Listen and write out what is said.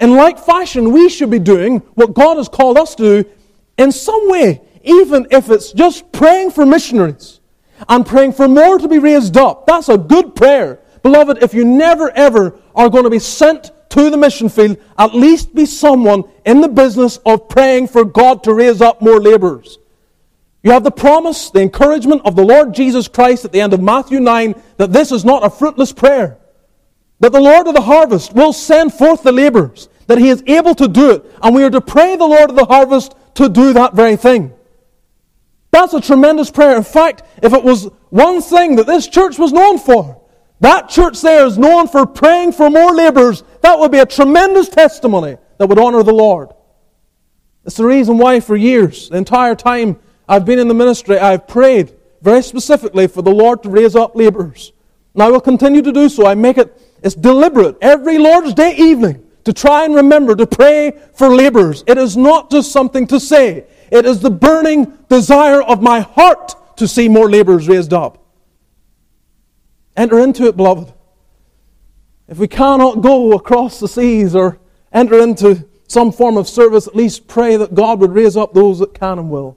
in like fashion, we should be doing what God has called us to do in some way, even if it's just praying for missionaries and praying for more to be raised up. That's a good prayer. Beloved, if you never ever are going to be sent to the mission field, at least be someone in the business of praying for God to raise up more laborers. You have the promise, the encouragement of the Lord Jesus Christ at the end of Matthew 9 that this is not a fruitless prayer. That the Lord of the harvest will send forth the laborers, that He is able to do it, and we are to pray the Lord of the harvest to do that very thing. That's a tremendous prayer. In fact, if it was one thing that this church was known for, that church there is known for praying for more laborers, that would be a tremendous testimony that would honor the Lord. It's the reason why, for years, the entire time I've been in the ministry, I've prayed very specifically for the Lord to raise up laborers. And I will continue to do so. I make it, it's deliberate every Lord's Day evening to try and remember to pray for laborers. It is not just something to say, it is the burning desire of my heart to see more laborers raised up. Enter into it, beloved. If we cannot go across the seas or enter into some form of service, at least pray that God would raise up those that can and will.